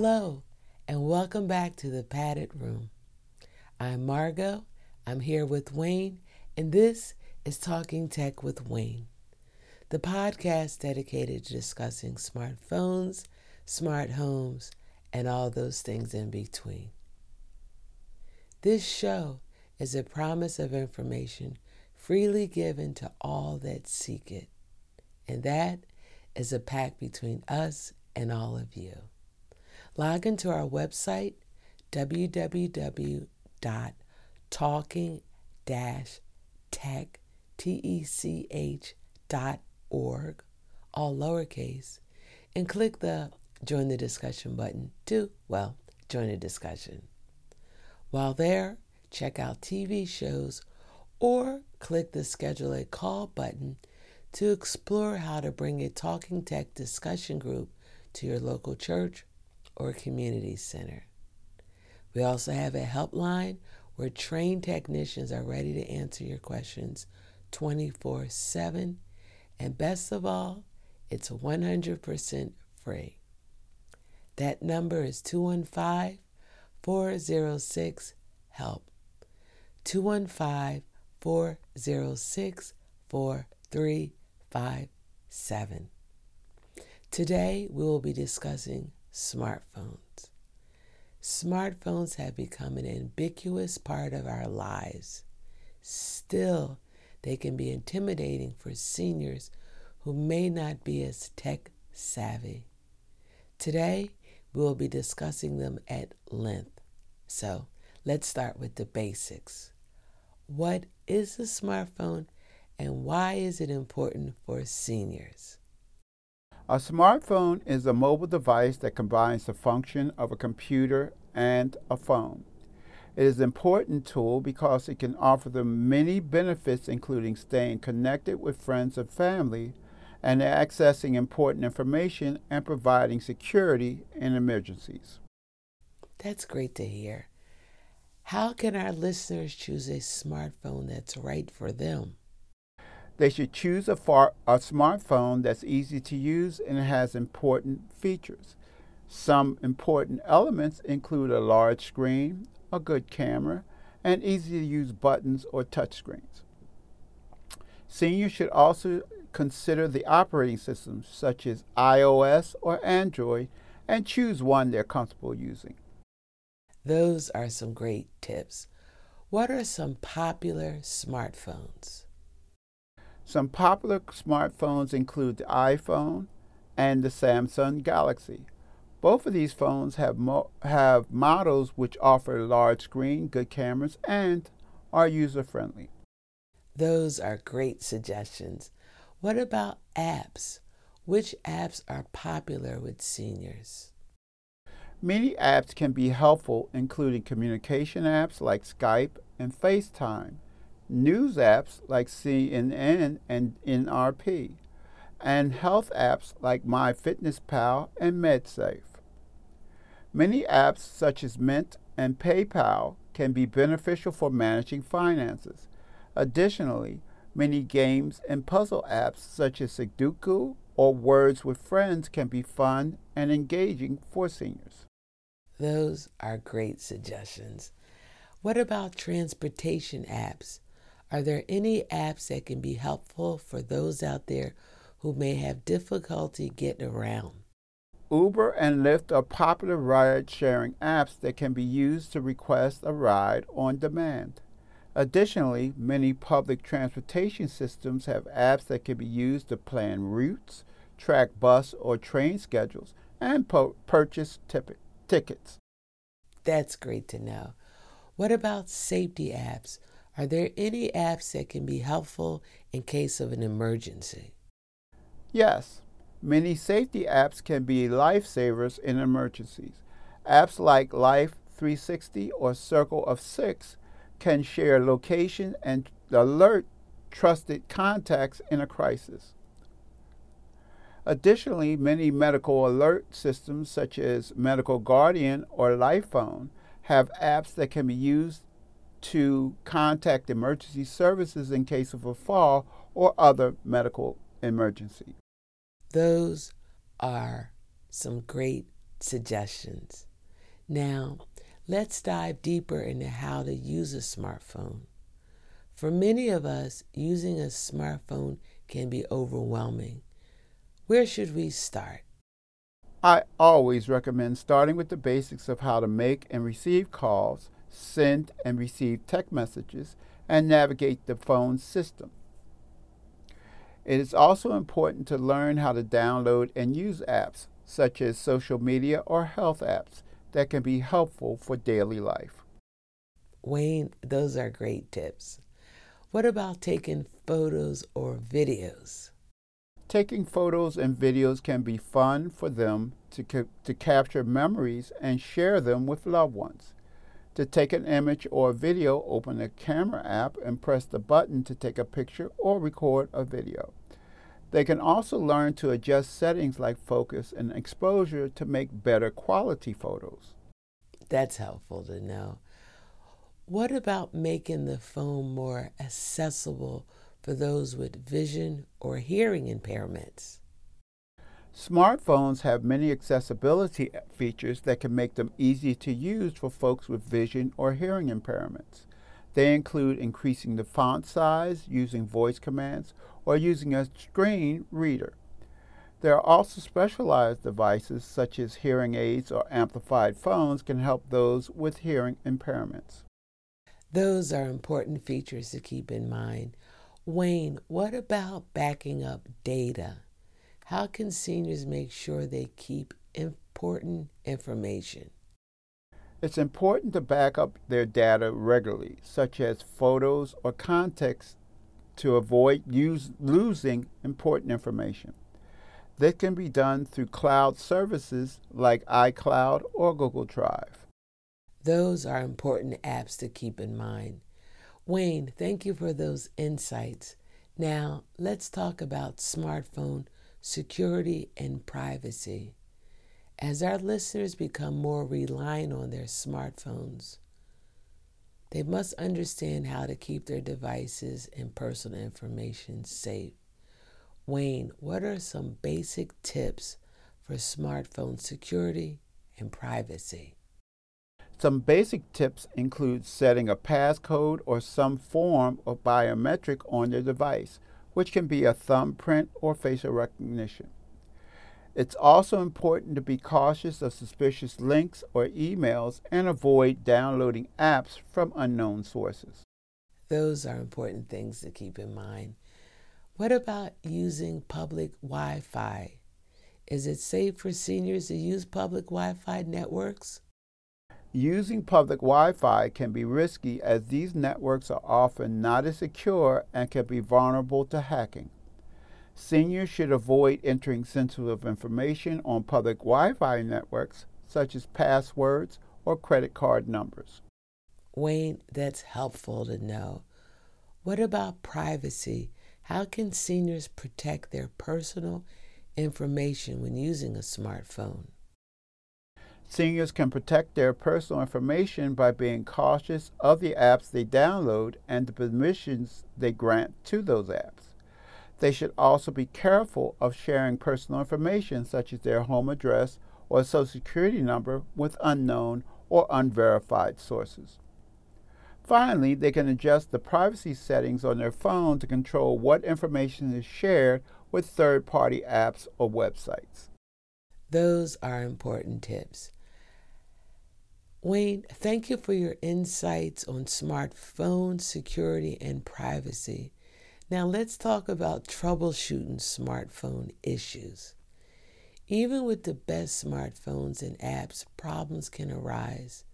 Hello, and welcome back to the Padded Room. I'm Margot. I'm here with Wayne, and this is Talking Tech with Wayne, the podcast dedicated to discussing smartphones, smart homes, and all those things in between. This show is a promise of information freely given to all that seek it, and that is a pact between us and all of you. Log into our website, www.talking-tech.org, all lowercase, and click the Join the Discussion button to, well, join the discussion. While there, check out TV shows or click the Schedule a Call button to explore how to bring a Talking Tech discussion group to your local church or community center. We also have a helpline where trained technicians are ready to answer your questions 24 7. And best of all, it's 100% free. That number is 215 406 HELP. 215 406 4357. Today we will be discussing smartphones. Smartphones have become an ubiquitous part of our lives. Still, they can be intimidating for seniors who may not be as tech savvy. Today, we will be discussing them at length. So, let's start with the basics. What is a smartphone and why is it important for seniors? A smartphone is a mobile device that combines the function of a computer and a phone. It is an important tool because it can offer them many benefits, including staying connected with friends and family, and accessing important information and providing security in emergencies. That's great to hear. How can our listeners choose a smartphone that's right for them? They should choose a, far, a smartphone that's easy to use and has important features. Some important elements include a large screen, a good camera, and easy to use buttons or touchscreens. Seniors should also consider the operating systems such as iOS or Android and choose one they're comfortable using. Those are some great tips. What are some popular smartphones? Some popular smartphones include the iPhone and the Samsung Galaxy. Both of these phones have, mo- have models which offer large screen, good cameras, and are user friendly. Those are great suggestions. What about apps? Which apps are popular with seniors? Many apps can be helpful, including communication apps like Skype and FaceTime news apps like CNN and NRP, and health apps like MyFitnessPal and Medisafe. Many apps such as Mint and PayPal can be beneficial for managing finances. Additionally, many games and puzzle apps such as Sudoku or Words with Friends can be fun and engaging for seniors. Those are great suggestions. What about transportation apps? Are there any apps that can be helpful for those out there who may have difficulty getting around? Uber and Lyft are popular ride sharing apps that can be used to request a ride on demand. Additionally, many public transportation systems have apps that can be used to plan routes, track bus or train schedules, and po- purchase tickets. That's great to know. What about safety apps? Are there any apps that can be helpful in case of an emergency? Yes, many safety apps can be lifesavers in emergencies. Apps like Life 360 or Circle of Six can share location and alert trusted contacts in a crisis. Additionally, many medical alert systems, such as Medical Guardian or LifeFone, have apps that can be used to contact emergency services in case of a fall or other medical emergency. Those are some great suggestions. Now, let's dive deeper into how to use a smartphone. For many of us, using a smartphone can be overwhelming. Where should we start? I always recommend starting with the basics of how to make and receive calls, send and receive text messages, and navigate the phone system. It is also important to learn how to download and use apps, such as social media or health apps, that can be helpful for daily life. Wayne, those are great tips. What about taking photos or videos? Taking photos and videos can be fun for them to, ca- to capture memories and share them with loved ones. To take an image or video, open the camera app and press the button to take a picture or record a video. They can also learn to adjust settings like focus and exposure to make better quality photos. That's helpful to know. What about making the phone more accessible for those with vision or hearing impairments? Smartphones have many accessibility features that can make them easy to use for folks with vision or hearing impairments. They include increasing the font size using voice commands or using a screen reader. There are also specialized devices such as hearing aids or amplified phones can help those with hearing impairments. Those are important features to keep in mind. Wayne, what about backing up data? How can seniors make sure they keep important information? It's important to back up their data regularly, such as photos or context, to avoid use, losing important information. This can be done through cloud services like iCloud or Google Drive. Those are important apps to keep in mind. Wayne, thank you for those insights. Now, let's talk about smartphone security and privacy. As our listeners become more reliant on their smartphones, they must understand how to keep their devices and personal information safe. Wayne, what are some basic tips for smartphone security and privacy? Some basic tips include setting a passcode or some form of biometric on your device, which can be a thumbprint or facial recognition. It's also important to be cautious of suspicious links or emails and avoid downloading apps from unknown sources. Those are important things to keep in mind. What about using public Wi Fi? Is it safe for seniors to use public Wi Fi networks? Using public Wi Fi can be risky as these networks are often not as secure and can be vulnerable to hacking. Seniors should avoid entering sensitive information on public Wi Fi networks, such as passwords or credit card numbers. Wayne, that's helpful to know. What about privacy? How can seniors protect their personal information when using a smartphone? Seniors can protect their personal information by being cautious of the apps they download and the permissions they grant to those apps. They should also be careful of sharing personal information such as their home address or social security number with unknown or unverified sources. Finally, they can adjust the privacy settings on their phone to control what information is shared with third party apps or websites. Those are important tips. Wayne, thank you for your insights on smartphone security and privacy. Now let's talk about troubleshooting smartphone issues. Even with the best smartphones and apps, problems can arise.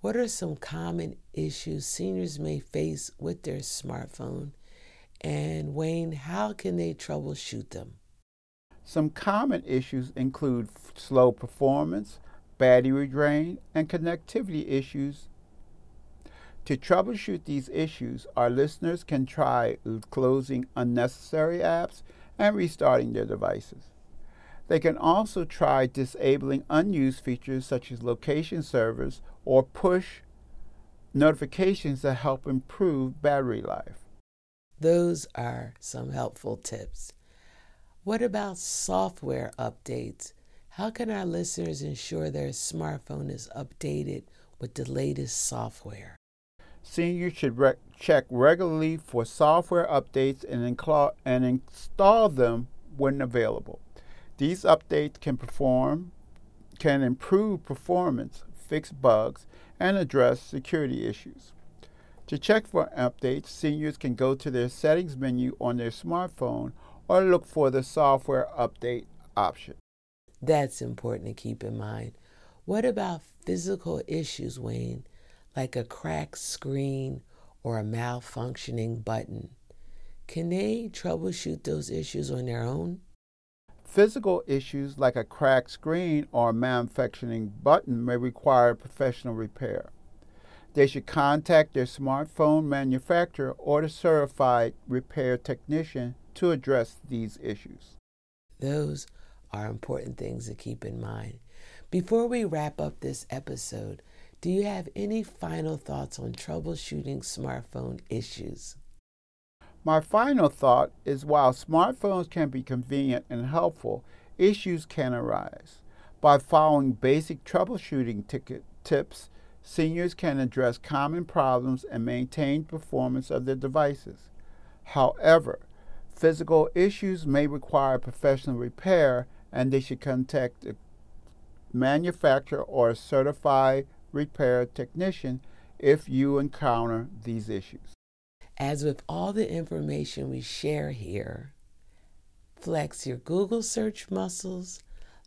What are some common issues seniors may face with their smartphone? And Wayne, how can they troubleshoot them? Some common issues include slow performance, battery drain, and connectivity issues to troubleshoot these issues, our listeners can try closing unnecessary apps and restarting their devices. They can also try disabling unused features such as location servers or push notifications that help improve battery life. Those are some helpful tips. What about software updates? How can our listeners ensure their smartphone is updated with the latest software? Seniors should check regularly for software updates and, incl- and install them when available. These updates can perform can improve performance, fix bugs, and address security issues. To check for updates, seniors can go to their settings menu on their smartphone or look for the software update option. That's important to keep in mind. What about physical issues, Wayne, like a cracked screen or a malfunctioning button? Can they troubleshoot those issues on their own? Physical issues like a cracked screen or a malfunctioning button may require professional repair. They should contact their smartphone manufacturer or the certified repair technician to address these issues. Those are important things to keep in mind. Before we wrap up this episode, do you have any final thoughts on troubleshooting smartphone issues? My final thought is while smartphones can be convenient and helpful, issues can arise. By following basic troubleshooting ticket tips, seniors can address common problems and maintain performance of their devices. However, physical issues may require professional repair and they should contact a manufacturer or a certified repair technician if you encounter these issues. As with all the information we share here, flex your Google search muscles,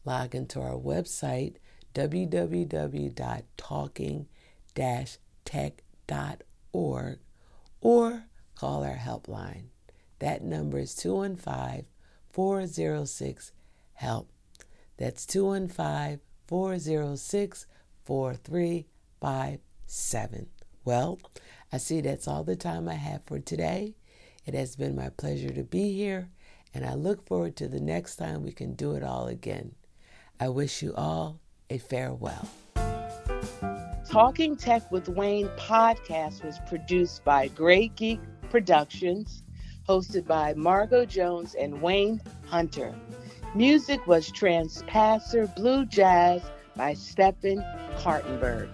log into our website www.talking-tech.org or call our helpline. That number is 215 406 HELP. That's 215 406 4357. Well, I see that's all the time I have for today. It has been my pleasure to be here, and I look forward to the next time we can do it all again. I wish you all a farewell. Talking Tech with Wayne podcast was produced by Great Geek Productions, hosted by Margot Jones and Wayne Hunter. Music was Transpasser Blue Jazz by Stephen Kartenberg.